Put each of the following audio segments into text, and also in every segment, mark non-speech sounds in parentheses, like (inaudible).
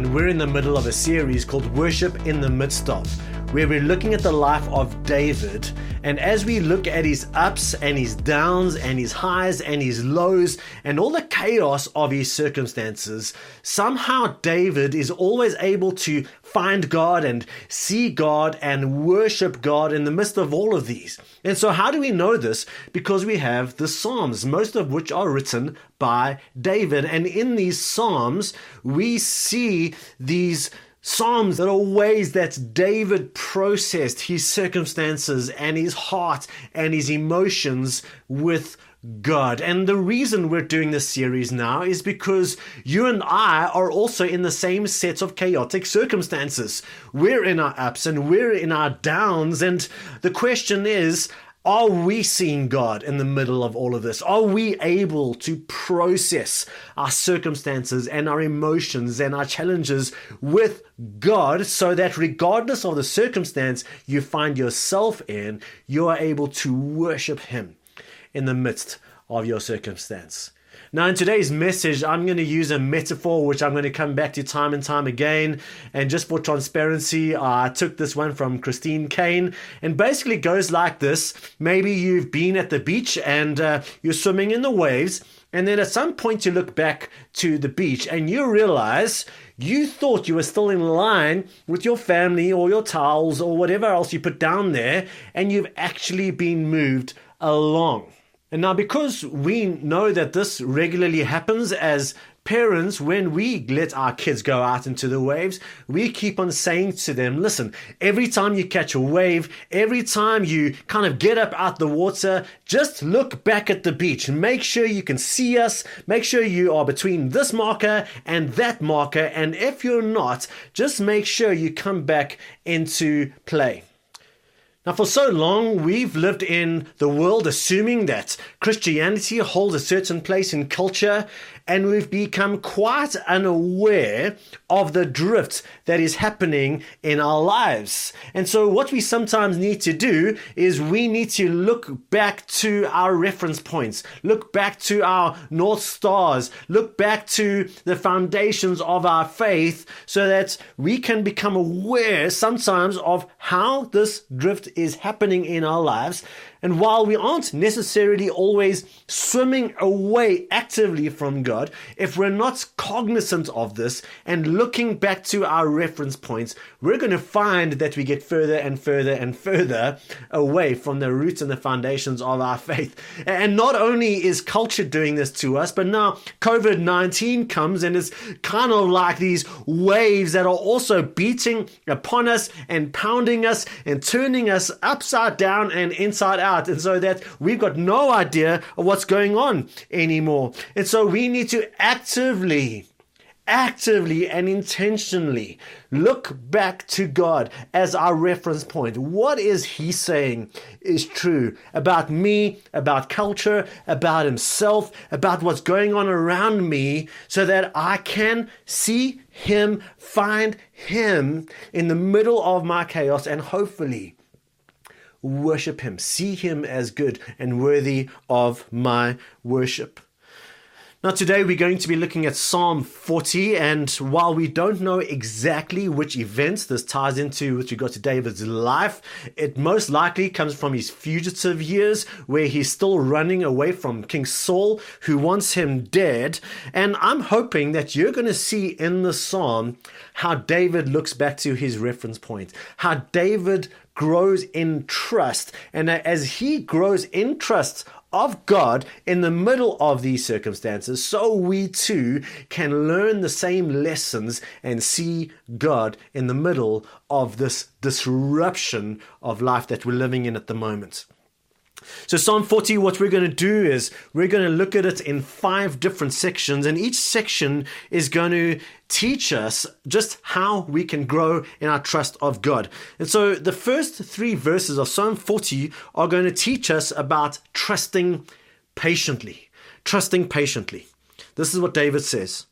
everyone. We're in the middle of a series called Worship in the Midst of, where we're looking at the life of David. And as we look at his ups and his downs and his highs and his lows and all the chaos of his circumstances, somehow David is always able to find God and see God and worship God in the midst of all of these. And so, how do we know this? Because we have the Psalms, most of which are written by David. And in these Psalms, we see these Psalms that are ways that David processed his circumstances and his heart and his emotions with God. And the reason we're doing this series now is because you and I are also in the same set of chaotic circumstances. We're in our ups and we're in our downs. And the question is, are we seeing God in the middle of all of this? Are we able to process our circumstances and our emotions and our challenges with God so that regardless of the circumstance you find yourself in, you are able to worship Him in the midst of your circumstance? Now, in today's message, I'm going to use a metaphor which I'm going to come back to time and time again. And just for transparency, I took this one from Christine Caine and basically goes like this Maybe you've been at the beach and uh, you're swimming in the waves. And then at some point, you look back to the beach and you realize you thought you were still in line with your family or your towels or whatever else you put down there, and you've actually been moved along. And now, because we know that this regularly happens as parents, when we let our kids go out into the waves, we keep on saying to them, listen, every time you catch a wave, every time you kind of get up out the water, just look back at the beach make sure you can see us. Make sure you are between this marker and that marker. And if you're not, just make sure you come back into play. Now, for so long, we've lived in the world assuming that Christianity holds a certain place in culture and we've become quite unaware of the drift that is happening in our lives. And so, what we sometimes need to do is we need to look back to our reference points, look back to our North Stars, look back to the foundations of our faith so that we can become aware sometimes of how this drift is happening in our lives and while we aren't necessarily always swimming away actively from God, if we're not cognizant of this and looking back to our reference points, we're going to find that we get further and further and further away from the roots and the foundations of our faith. And not only is culture doing this to us, but now COVID 19 comes and it's kind of like these waves that are also beating upon us and pounding us and turning us upside down and inside out out. And so that we've got no idea of what's going on anymore. And so we need to actively actively and intentionally look back to God as our reference point. What is He saying is true about me, about culture, about Himself, about what's going on around me, so that I can see Him, find Him in the middle of my chaos, and hopefully worship him, see him as good and worthy of my worship. Now, today we're going to be looking at Psalm 40, and while we don't know exactly which events this ties into with regard to David's life, it most likely comes from his fugitive years where he's still running away from King Saul, who wants him dead. And I'm hoping that you're going to see in the Psalm how David looks back to his reference point, how David grows in trust. And as he grows in trust of God in the middle of these circumstances, so we too can learn the same lessons and see God in the middle of this disruption of life that we're living in at the moment. So, Psalm 40, what we're going to do is we're going to look at it in five different sections, and each section is going to teach us just how we can grow in our trust of God. And so, the first three verses of Psalm 40 are going to teach us about trusting patiently. Trusting patiently. This is what David says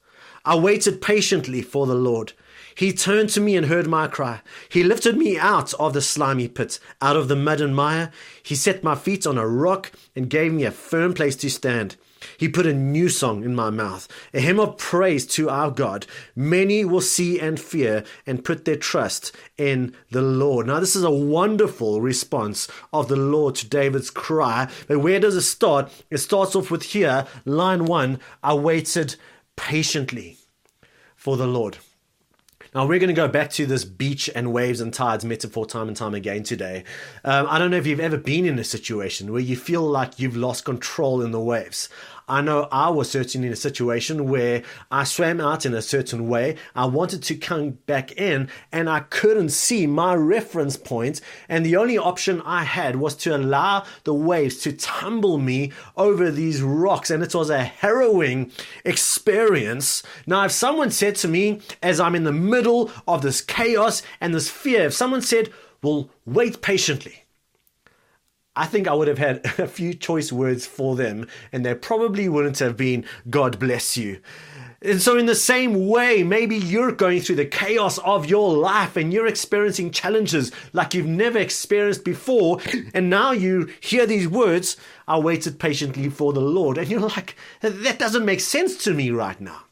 I waited patiently for the Lord. He turned to me and heard my cry. He lifted me out of the slimy pit, out of the mud and mire. He set my feet on a rock and gave me a firm place to stand. He put a new song in my mouth, a hymn of praise to our God. Many will see and fear and put their trust in the Lord. Now, this is a wonderful response of the Lord to David's cry. But where does it start? It starts off with here, line one I waited patiently for the Lord. Now, we're going to go back to this beach and waves and tides metaphor time and time again today. Um, I don't know if you've ever been in a situation where you feel like you've lost control in the waves. I know I was certainly in a situation where I swam out in a certain way. I wanted to come back in and I couldn't see my reference point. And the only option I had was to allow the waves to tumble me over these rocks. And it was a harrowing experience. Now, if someone said to me, as I'm in the middle of this chaos and this fear, if someone said, well, wait patiently I think I would have had (laughs) a few choice words for them, and they probably wouldn't have been, God bless you. And so, in the same way, maybe you're going through the chaos of your life and you're experiencing challenges like you've never experienced before. And now you hear these words, I waited patiently for the Lord. And you're like, that doesn't make sense to me right now.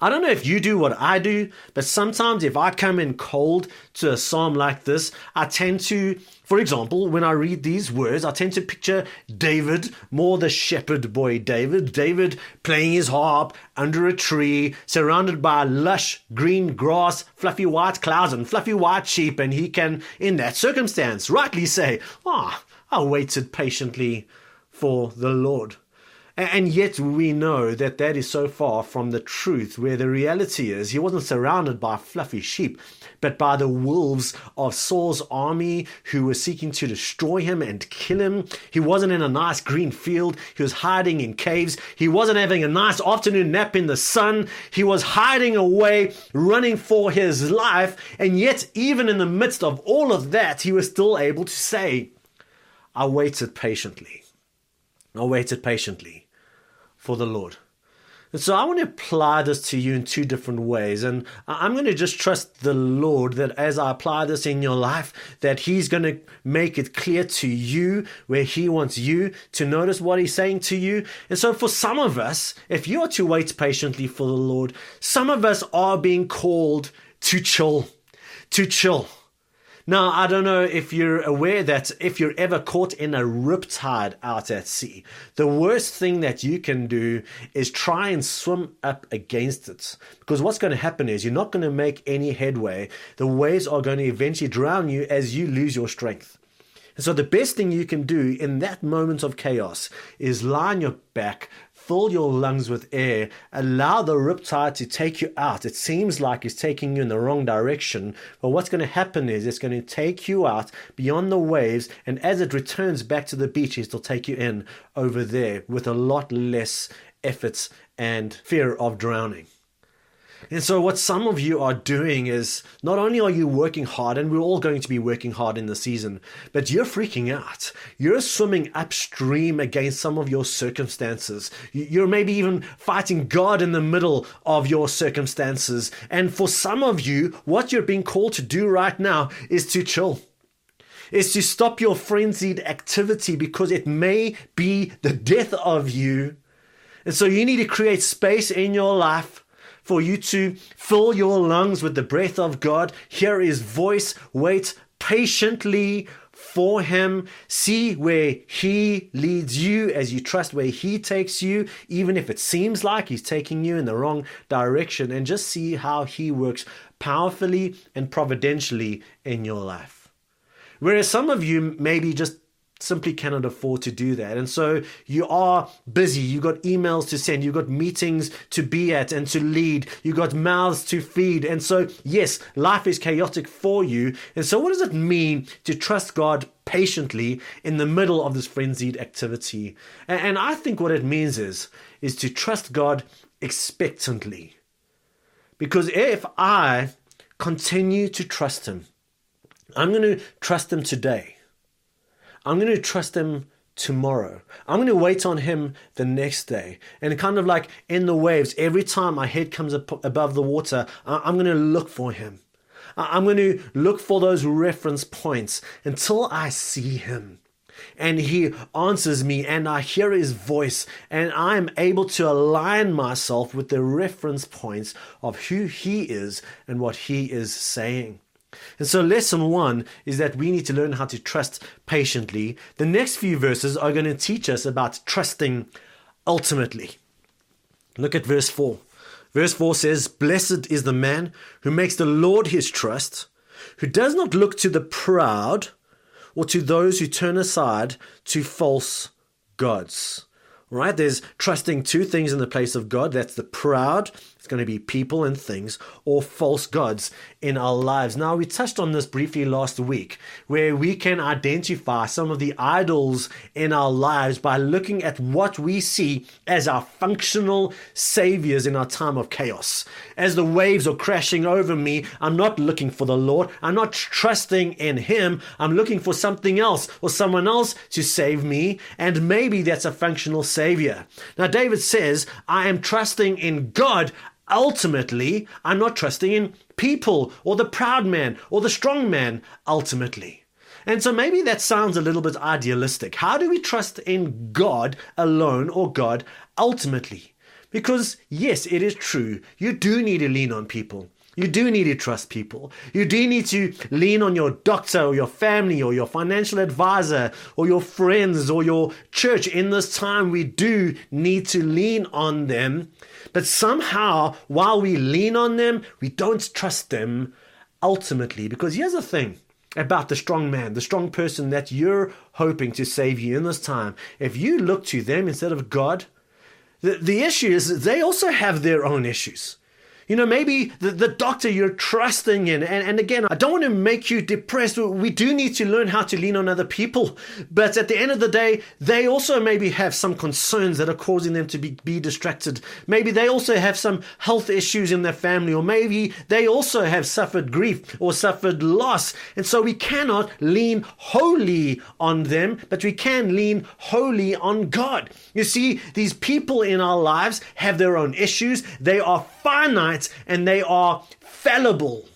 I don't know if you do what I do, but sometimes if I come in cold to a psalm like this, I tend to, for example, when I read these words, I tend to picture David, more the shepherd boy David, David playing his harp under a tree, surrounded by lush green grass, fluffy white clouds, and fluffy white sheep, and he can, in that circumstance, rightly say, Ah, oh, I waited patiently for the Lord. And yet we know that that is so far from the truth, where the reality is he wasn't surrounded by fluffy sheep, but by the wolves of Saul's army who were seeking to destroy him and kill him. He wasn't in a nice green field. He was hiding in caves. He wasn't having a nice afternoon nap in the sun. He was hiding away, running for his life. And yet, even in the midst of all of that, he was still able to say, I waited patiently. I waited patiently for the Lord. And so I want to apply this to you in two different ways. And I'm going to just trust the Lord that as I apply this in your life, that He's going to make it clear to you where He wants you to notice what He's saying to you. And so for some of us, if you are to wait patiently for the Lord, some of us are being called to chill, to chill. Now, I don't know if you're aware that if you're ever caught in a riptide out at sea, the worst thing that you can do is try and swim up against it. Because what's going to happen is you're not going to make any headway. The waves are going to eventually drown you as you lose your strength. And so the best thing you can do in that moment of chaos is lie on your back, fill your lungs with air, allow the riptide to take you out. It seems like it's taking you in the wrong direction, but what's going to happen is it's going to take you out beyond the waves, and as it returns back to the beach, it'll take you in over there with a lot less efforts and fear of drowning. And so, what some of you are doing is not only are you working hard, and we're all going to be working hard in the season, but you're freaking out. You're swimming upstream against some of your circumstances. You're maybe even fighting God in the middle of your circumstances. And for some of you, what you're being called to do right now is to chill is to stop your frenzied activity because it may be the death of you. And so you need to create space in your life for you to fill your lungs with the breath of God, hear His voice, wait patiently for Him, see where He leads you as you trust where He takes you, even if it seems like He's taking you in the wrong direction, and just see how He works powerfully and providentially in your life. Whereas some of you maybe just simply cannot afford to do that. And so you are busy. You've got emails to send. You've got meetings to be at and to lead. You've got mouths to feed. And so, yes, life is chaotic for you. And so, what does it mean to trust God patiently in the middle of this frenzied activity? And, I think what it means is, is to trust God expectantly. Because if I continue to trust Him, I'm going to trust Him today. I'm going to trust him tomorrow. I'm going to wait on him the next day. And kind of like in the waves, every time my head comes up above the water, I'm going to look for him. I'm going to look for those reference points until I see him. and he answers me and I hear his voice and I'm able to align myself with the reference points of who he is and what he is saying. And so, lesson one is that we need to learn how to trust patiently. The next few verses are going to teach us about trusting ultimately. Look at verse 4. Verse 4 says, Blessed is the man who makes the Lord his trust, who does not look to the proud or to those who turn aside to false gods. Right? There's trusting two things in the place of God. That's the proud it's going to be people and things or false gods in our lives. Now, we touched on this briefly last week, where we can identify some of the idols in our lives by looking at what we see as our functional saviors in our time of chaos. As the waves are crashing over me, I'm not looking for the Lord. I'm not trusting in Him. I'm looking for something else or someone else to save me. And maybe that's a functional savior. Now, David says, I am trusting in God ultimately, I'm not trusting in people or the proud man or the strong man ultimately. And so maybe that sounds a little bit idealistic. How do we trust in God alone or God ultimately? Because, yes, it is true, you do need to lean on people. You do need to trust people. You do need to lean on your doctor or your family or your financial advisor or your friends or your church. In this time, we do need to lean on them. But somehow, while we lean on them, we don't trust them ultimately. Because here's the thing about the strong man, the strong person that you're hoping to save you in this time. If you look to them instead of God, the, the issue is they also have their own issues. You know, maybe the, the doctor you're trusting in. And, and again, I don't want to make you depressed. We do need to learn how to lean on other people. But at the end of the day, they also maybe have some concerns that are causing them to be, be distracted. Maybe they also have some health issues in their family, or maybe they also have suffered grief or suffered loss. And so we cannot lean wholly on them, but we can lean wholly on God. You see, these people in our lives have their own issues. They are finite and they are fallible.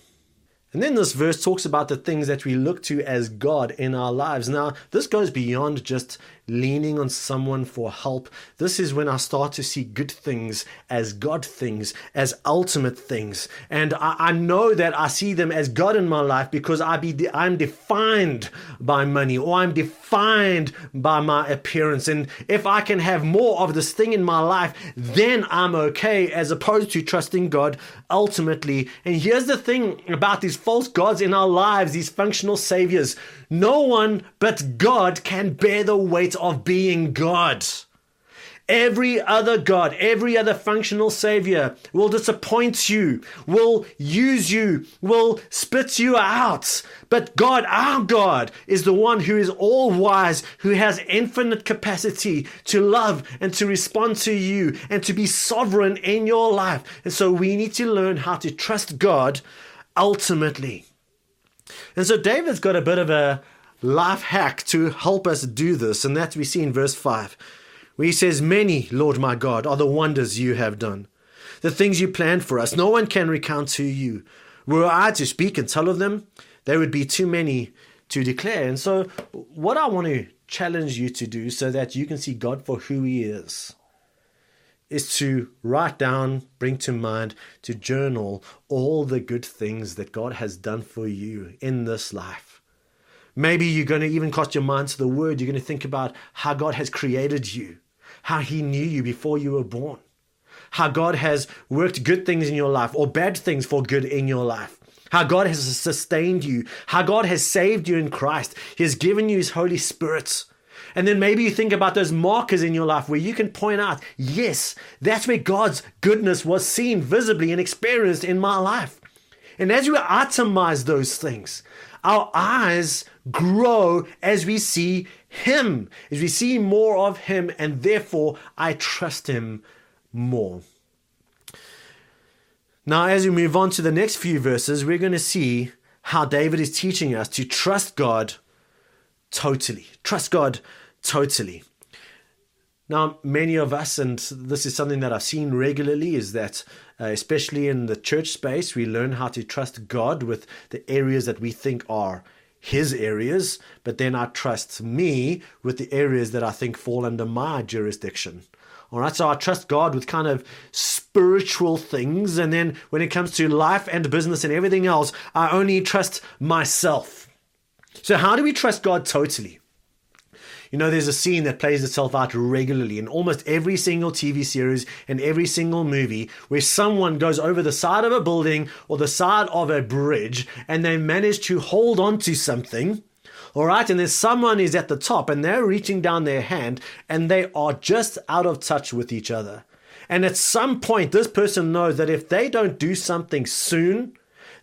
And then this verse talks about the things that we look to as God in our lives. Now, this goes beyond just leaning on someone for help. This is when I start to see good things as God things, as ultimate things. And I, I know that I see them as God in my life because I be de- I'm defined by money or I'm defined by my appearance. And if I can have more of this thing in my life, then I'm okay as opposed to trusting God ultimately. And here's the thing about these false gods in our lives, these functional saviors. No one but God can bear the weight of being God. Every other God, every other functional Savior will disappoint you, will use you, will spit you out. But God, our God, is the one who is all wise, who has infinite capacity to love and to respond to you and to be sovereign in your life. And so we need to learn how to trust God ultimately. And so David's got a bit of a life hack to help us do this, and that we see in verse 5, where he says, Many, Lord my God, are the wonders you have done, the things you planned for us. No one can recount to you. Were I to speak and tell of them, there would be too many to declare. And so, what I want to challenge you to do so that you can see God for who He is is to write down, bring to mind, to journal all the good things that God has done for you in this life. Maybe you're going to even cast your mind to the Word. You're going to think about how God has created you, how He knew you before you were born, how God has worked good things in your life or bad things for good in your life. How God has sustained you, how God has saved you in Christ. He has given you His Holy Spirit. And then maybe you think about those markers in your life where you can point out, yes, that's where God's goodness was seen visibly and experienced in my life. And as we itemize those things, our eyes grow as we see Him, as we see more of Him, and therefore I trust Him more. Now, as we move on to the next few verses, we're going to see how David is teaching us to trust God totally. Trust God totally. Now, many of us, and this is something that I've seen regularly, is that uh, especially in the church space, we learn how to trust God with the areas that we think are his areas, but then I trust me with the areas that I think fall under my jurisdiction. All right, so I trust God with kind of spiritual things. And then when it comes to life and business and everything else, I only trust myself. So, how do we trust God totally? You know, there's a scene that plays itself out regularly in almost every single TV series and every single movie where someone goes over the side of a building or the side of a bridge and they manage to hold on to something. All right, and there's someone is at the top and they're reaching down their hand and they are just out of touch with each other. And at some point, this person knows that if they don't do something soon,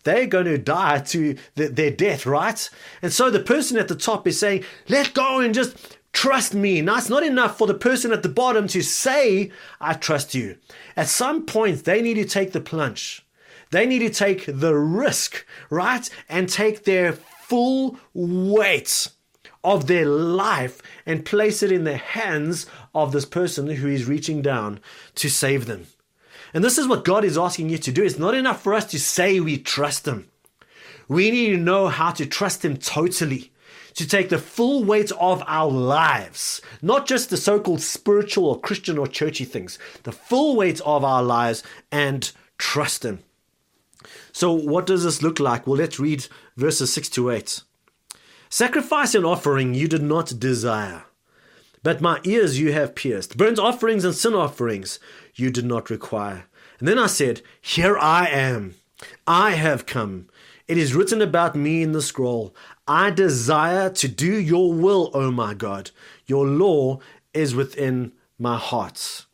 they're going to die to the, their death, right? And so the person at the top is saying, let go and just trust me. Now, it's not enough for the person at the bottom to say, I trust you. At some point, they need to take the plunge. They need to take the risk, right? And take their full weight of their life and place it in the hands of this person who is reaching down to save them. And this is what God is asking you to do. It's not enough for us to say we trust Him. We need to know how to trust Him totally, to take the full weight of our lives, not just the so called spiritual or Christian or churchy things, the full weight of our lives and trust Him. So, what does this look like? Well, let's read verses 6 to 8. Sacrifice and offering you did not desire, but my ears you have pierced. Burnt offerings and sin offerings you did not require. And then I said, Here I am. I have come. It is written about me in the scroll. I desire to do your will, O my God. Your law is within my heart.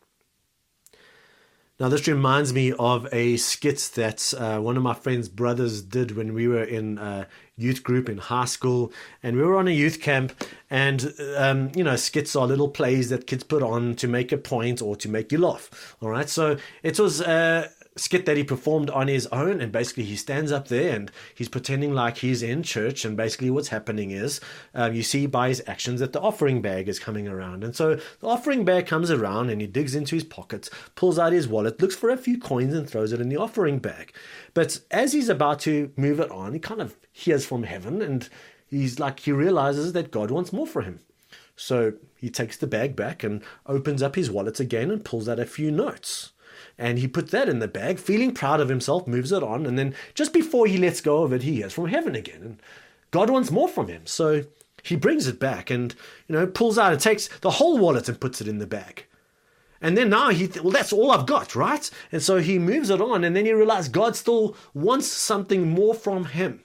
Now, this reminds me of a skit that uh, one of my friend's brothers did when we were in uh, youth group in high school, and we were on a youth camp. And um, you know, skits are little plays that kids put on to make a point or to make you laugh. All right, so it was uh, skit that he performed on his own and basically he stands up there and he's pretending like he's in church and basically what's happening is um, you see by his actions that the offering bag is coming around. And so the offering bag comes around and he digs into his pockets pulls out his wallet looks for a few coins and throws it in the offering bag. But as he's about to move it on he kind of hears from heaven and he's like he realizes that god wants more for him. So he takes the bag back and opens up his wallet again and pulls out a few notes and he puts that in the bag, feeling proud of himself, moves it on, and then just before he lets go of it, he hears from heaven again. And God wants more from him. So he brings it back and, you know, pulls out and takes the whole wallet and puts it in the bag. And then now he, th- well, that's all I've got, right? And so he moves it on, and then he realizes God still wants something more from him.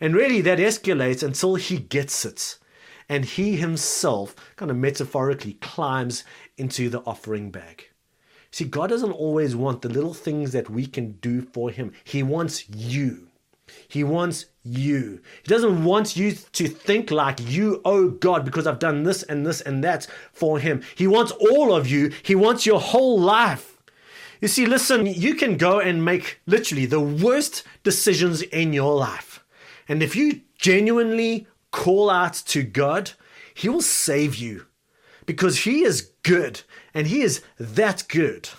And really, that escalates until he gets it. And he himself, kind of metaphorically, climbs into the offering bag. See, God doesn't always want the little things that we can do for Him. He wants you. He wants you. He doesn't want you to think like you owe God because I've done this and this and that for Him. He wants all of you. He wants your whole life. You see, listen, you can go and make literally the worst decisions in your life. And if you genuinely call out to God, He will save you because He is good and He is that good.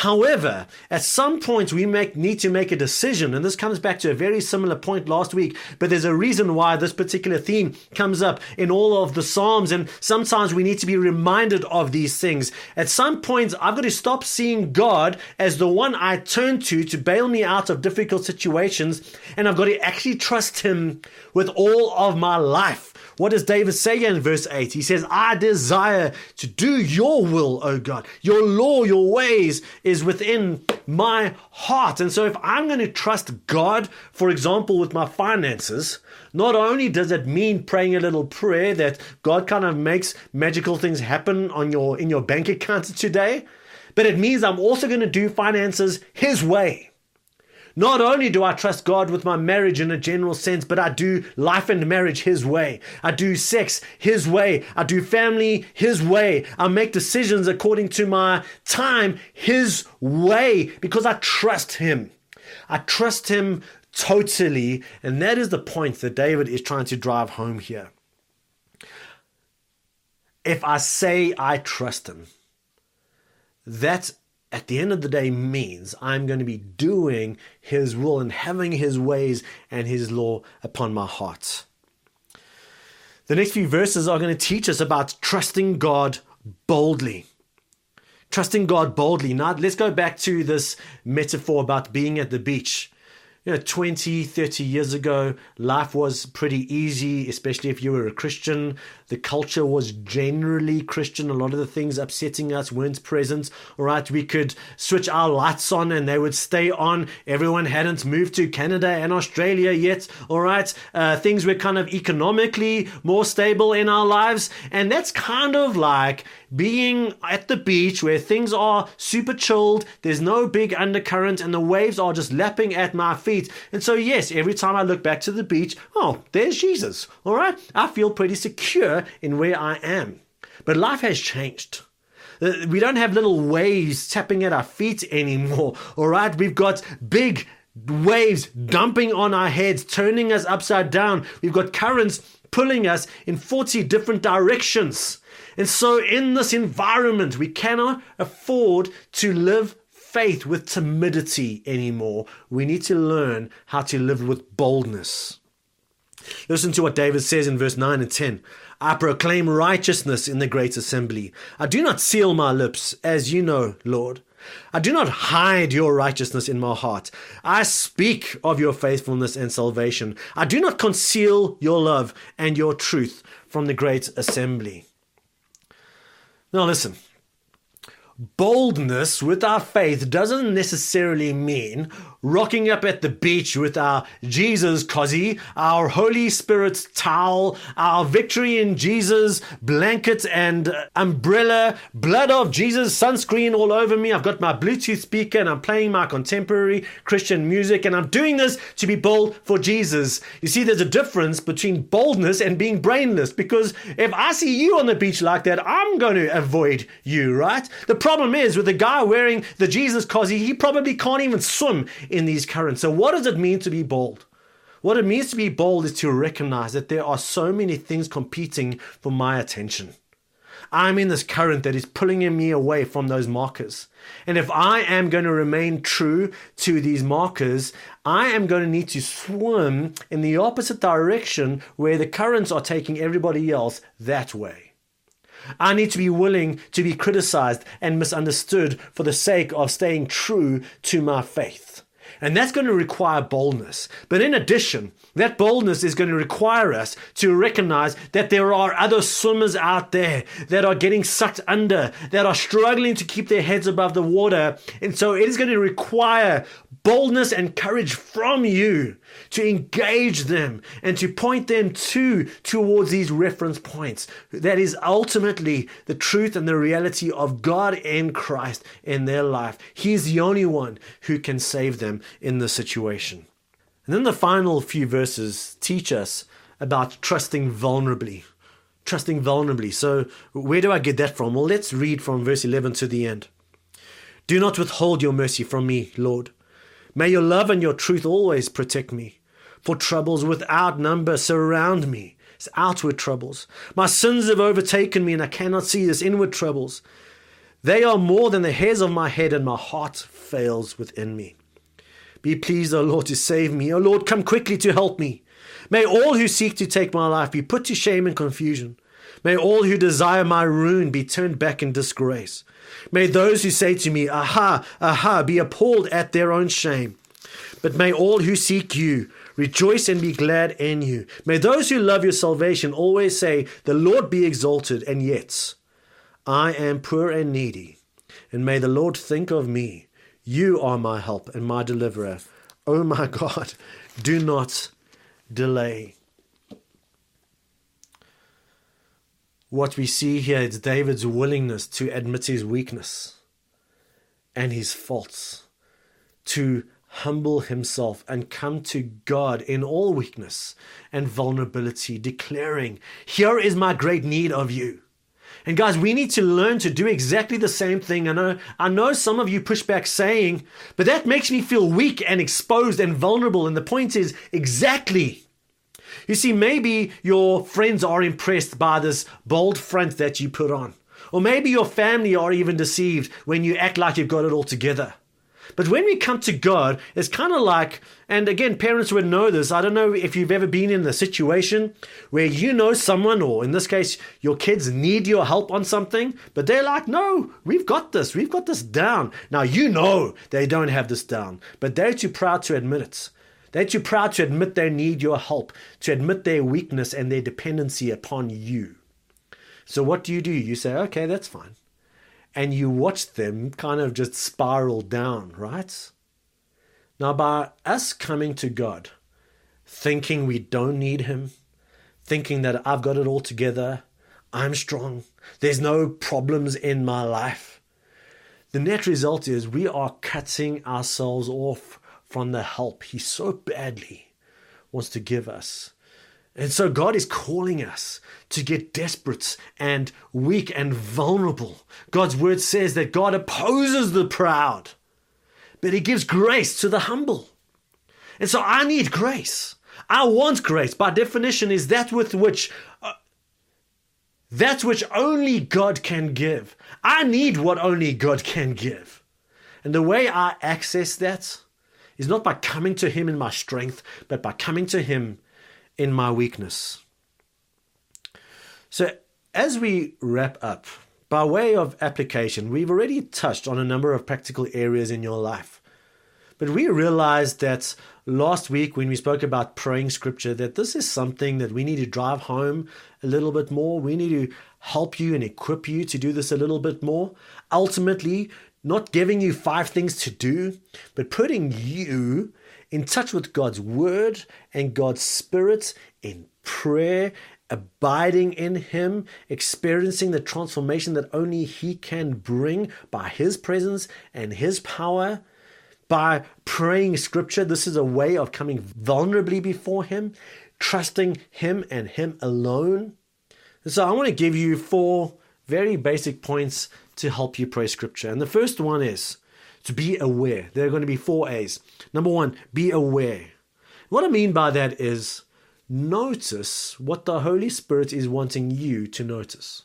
However, at some point we make, need to make a decision, and this comes back to a very similar point last week, but there's a reason why this particular theme comes up in all of the Psalms, and sometimes we need to be reminded of these things. At some point, I've got to stop seeing God as the one I turn to to bail me out of difficult situations, and I've got to actually trust Him with all of my life. What does David say in verse 8? He says, I desire to do your will, O God. Your law, your ways is within my heart. And so if I'm going to trust God, for example, with my finances, not only does it mean praying a little prayer that God kind of makes magical things happen on your in your bank account today, but it means I'm also going to do finances his way. Not only do I trust God with my marriage in a general sense, but I do life and marriage His way. I do sex His way. I do family His way. I make decisions according to my time His way because I trust Him. I trust Him totally. And that is the point that David is trying to drive home here. If I say I trust Him, that at the end of the day means I'm going to be doing His will and having His ways and His law upon my heart. The next few verses are going to teach us about trusting God boldly. Trusting God boldly. Now, let's go back to this metaphor about being at the beach you know 20 30 years ago life was pretty easy especially if you were a christian the culture was generally christian a lot of the things upsetting us weren't present all right we could switch our lights on and they would stay on everyone hadn't moved to canada and australia yet all right uh, things were kind of economically more stable in our lives and that's kind of like being at the beach where things are super chilled there's no big undercurrent and the waves are just lapping at my feet. And so, yes, every time I look back to the beach, oh, there's Jesus. All right. I feel pretty secure in where I am. But life has changed. Uh, we don't have little waves tapping at our feet anymore. (laughs) All right. We've got big waves dumping on our heads, turning us upside down. We've got currents pulling us in 40 different directions. And so, in this environment, we cannot afford to live faith with timidity anymore. We need to learn how to live with boldness. Listen to what David says in verse 9 and 10. I proclaim righteousness in the great assembly. I do not seal my lips, as you know, Lord. I do not hide your righteousness in my heart. I speak of your faithfulness and salvation. I do not conceal your love and your truth from the great assembly. Now, listen, boldness with our faith doesn't necessarily mean rocking up at the beach with our Jesus cozzy, our Holy Spirit towel, our victory in Jesus blanket and umbrella, blood of Jesus sunscreen all over me. I've got my Bluetooth speaker and I'm playing my contemporary Christian music and I'm doing this to be bold for Jesus. You see, there's a difference between boldness and being brainless because if I see you on the beach like that, I'm going to avoid you, right? The problem is with the guy wearing the Jesus cozzy, he probably can't even swim in these currents. So, what does it mean to be bold? What it means to be bold is to recognize that there are so many things competing for my attention. I'm in this current that is pulling me away from those markers. And if I am going to remain true to these markers, I am going to need to swim in the opposite direction where the currents are taking everybody else that way. I need to be willing to be criticized and misunderstood for the sake of staying true to my faith. And that's going to require boldness. But in addition, that boldness is going to require us to recognize that there are other swimmers out there that are getting sucked under, that are struggling to keep their heads above the water. And so it is going to require boldness and courage from you to engage them and to point them to towards these reference points. That is ultimately the truth and the reality of God and Christ in their life. He's the only one who can save them in the situation. And then the final few verses teach us about trusting vulnerably. Trusting vulnerably. So, where do I get that from? Well, let's read from verse 11 to the end. Do not withhold your mercy from me, Lord. May your love and your truth always protect me. For troubles without number surround me. It's outward troubles. My sins have overtaken me, and I cannot see this inward troubles. They are more than the hairs of my head, and my heart fails within me. Be pleased, O Lord, to save me. O Lord, come quickly to help me. May all who seek to take my life be put to shame and confusion. May all who desire my ruin be turned back in disgrace. May those who say to me, Aha, aha, be appalled at their own shame. But may all who seek you rejoice and be glad in you. May those who love your salvation always say, The Lord be exalted, and yet I am poor and needy. And may the Lord think of me. You are my help and my deliverer. Oh my (laughs) God, do not delay. What we see here is David's willingness to admit his weakness and his faults, to humble himself and come to God in all weakness and vulnerability, declaring, Here is my great need of you. And guys, we need to learn to do exactly the same thing. I know, I know some of you push back saying, but that makes me feel weak and exposed and vulnerable. And the point is exactly you see, maybe your friends are impressed by this bold front that you put on. Or maybe your family are even deceived when you act like you've got it all together. But when we come to God, it's kind of like, and again, parents would know this. I don't know if you've ever been in a situation where you know someone, or in this case, your kids need your help on something, but they're like, no, we've got this. We've got this down. Now, you know they don't have this down, but they're too proud to admit it. They're too proud to admit they need your help, to admit their weakness and their dependency upon you. So, what do you do? You say, okay, that's fine and you watch them kind of just spiral down, right? Now, by us coming to God, thinking we don't need Him, thinking that I've got it all together, I'm strong, there's no problems in my life, the net result is we are cutting ourselves off from the help He so badly wants to give us. And so God is calling us to get desperate and weak and vulnerable. God's word says that God opposes the proud, but He gives grace to the humble. And so I need grace. I want grace. By definition, is that with which uh, that which only God can give. I need what only God can give. And the way I access that is not by coming to Him in my strength, but by coming to Him in my weakness. So, as we wrap up, by way of application, we've already touched on a number of practical areas in your life. But we realized that last week when we spoke about praying scripture, that this is something that we need to drive home a little bit more. We need to help you and equip you to do this a little bit more. Ultimately, not giving you five things to do, but putting you in touch with God's word and God's spirit in prayer, abiding in Him, experiencing the transformation that only He can bring by His presence and His power. By praying scripture, this is a way of coming vulnerably before Him, trusting Him and Him alone. And so I want to give you four very basic points to help you pray scripture. And the first one is to be aware. There are going to be four A's. Number one, be aware. What I mean by that is notice what the Holy Spirit is wanting you to notice.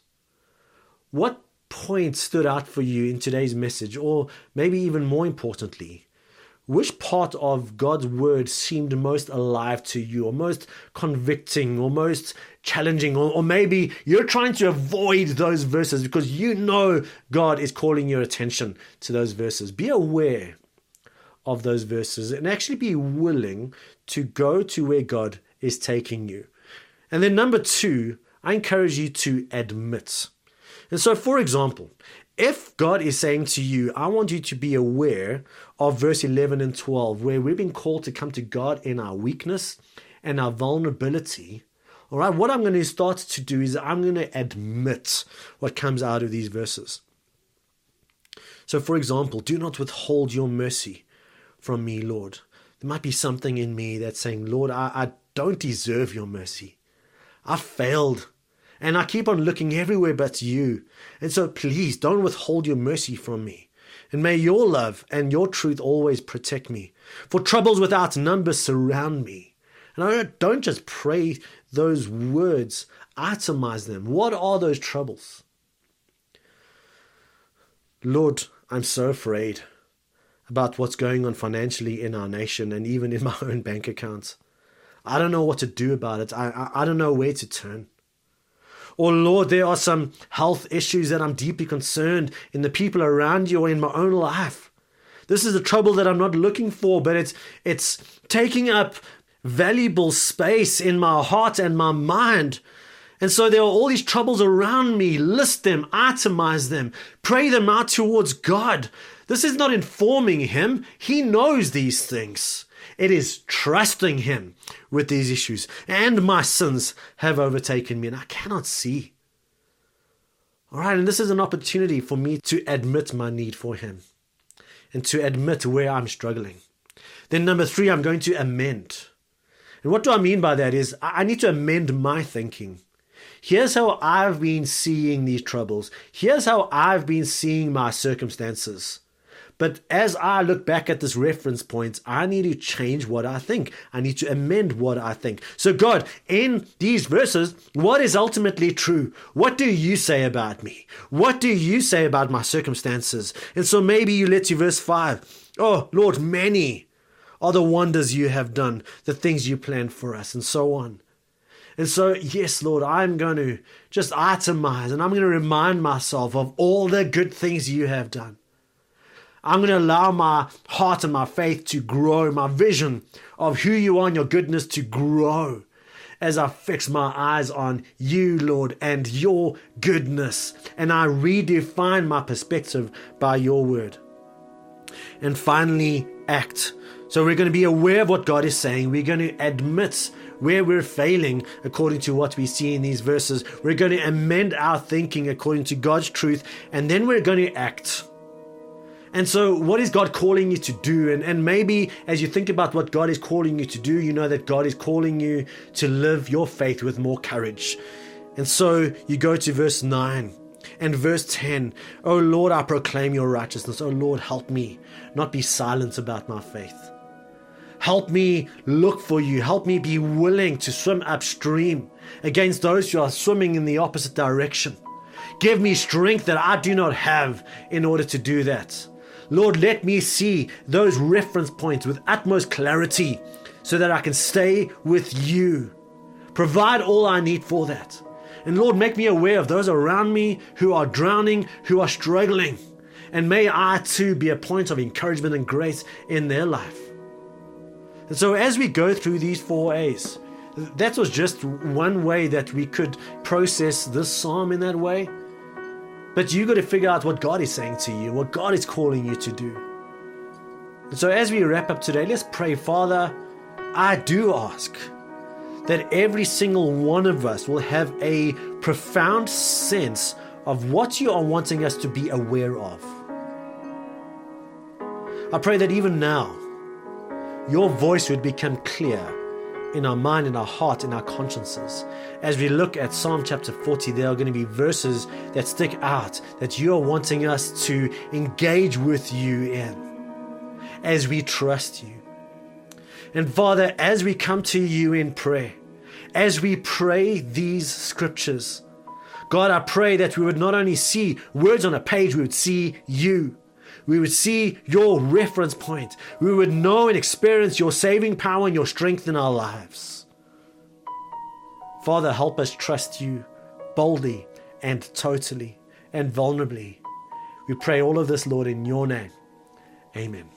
What point stood out for you in today's message, or maybe even more importantly, which part of God's word seemed most alive to you, or most convicting, or most challenging, or, or, maybe you're trying to avoid those verses because you know God is calling your attention to those verses? Be aware of those verses and actually be willing to go to where God is taking you. And then, number two, I encourage you to admit. And so, for example, if God is saying to you, I want you to be aware of verse 11 and 12, where we've been called to come to God in our weakness and our vulnerability. All right, what I'm going to start to do is I'm going to admit what comes out of these verses. So, for example, do not withhold your mercy from me, Lord. There might be something in me that's saying, Lord, I, I don't deserve your mercy. I've failed. And I keep on looking everywhere but you. And so please don't withhold your mercy from me. And may your love and your truth always protect me. For troubles without number surround me. And I don't just pray those words, itemize them. What are those troubles? Lord, I'm so afraid about what's going on financially in our nation and even in my (laughs) own bank account. I don't know what to do about it. I, I, I don't know where to turn. Or, Lord, there are some health issues that I'm deeply concerned in the people around you or in my own life. This is a trouble that I'm not looking for, but it's, it's taking up valuable space in my heart and my mind. And so there are all these troubles around me. List them, itemize them, pray them out towards God. This is not informing him. He knows these things. It is trusting him with these issues. And my sins have overtaken me, and I cannot see. All right, and this is an opportunity for me to admit my need for him and to admit where I'm struggling. Then, number three, I'm going to amend. And what do I mean by that is I need to amend my thinking. Here's how I've been seeing these troubles. Here's how I've been seeing my circumstances. But as I look back at this reference point, I need to change what I think. I need to amend what I think. So, God, in these verses, what is ultimately true? What do you say about me? What do you say about my circumstances? And so maybe you let to verse 5. Oh, Lord, many are the wonders you have done, the things you planned for us, and so on. And so, yes, Lord, I'm going to just itemize and I'm going to remind myself of all the good things you have done. I'm going to allow my heart and my faith to grow, my vision of who you are and your goodness to grow as I fix my eyes on you, Lord, and your goodness. And I redefine my perspective by your word. And finally, act. So we're going to be aware of what God is saying. We're going to admit where we're failing according to what we see in these verses. We're going to amend our thinking according to God's truth. And then we're going to act. And so, what is God calling you to do? And, and maybe as you think about what God is calling you to do, you know that God is calling you to live your faith with more courage. And so, you go to verse 9 and verse 10 Oh Lord, I proclaim your righteousness. Oh Lord, help me not be silent about my faith. Help me look for you. Help me be willing to swim upstream against those who are swimming in the opposite direction. Give me strength that I do not have in order to do that. Lord, let me see those reference points with utmost clarity so that I can stay with you. Provide all I need for that. And Lord, make me aware of those around me who are drowning, who are struggling. And may I too be a point of encouragement and grace in their life. And so, as we go through these four A's, that was just one way that we could process this psalm in that way. But you got to figure out what God is saying to you, what God is calling you to do. And so, as we wrap up today, let's pray, Father. I do ask that every single one of us will have a profound sense of what you are wanting us to be aware of. I pray that even now, your voice would become clear in our mind, in our heart, in our consciences. As we look at Psalm chapter 40, there are going to be verses that stick out that you are wanting us to engage with you in as we trust you. And Father, as we come to you in prayer, as we pray these scriptures, God, I pray that we would not only see words on a page, we would see you. We would see your reference point. We would know and experience your saving power and your strength in our lives. Father, help us trust you boldly and totally and vulnerably. We pray all of this, Lord, in your name. Amen.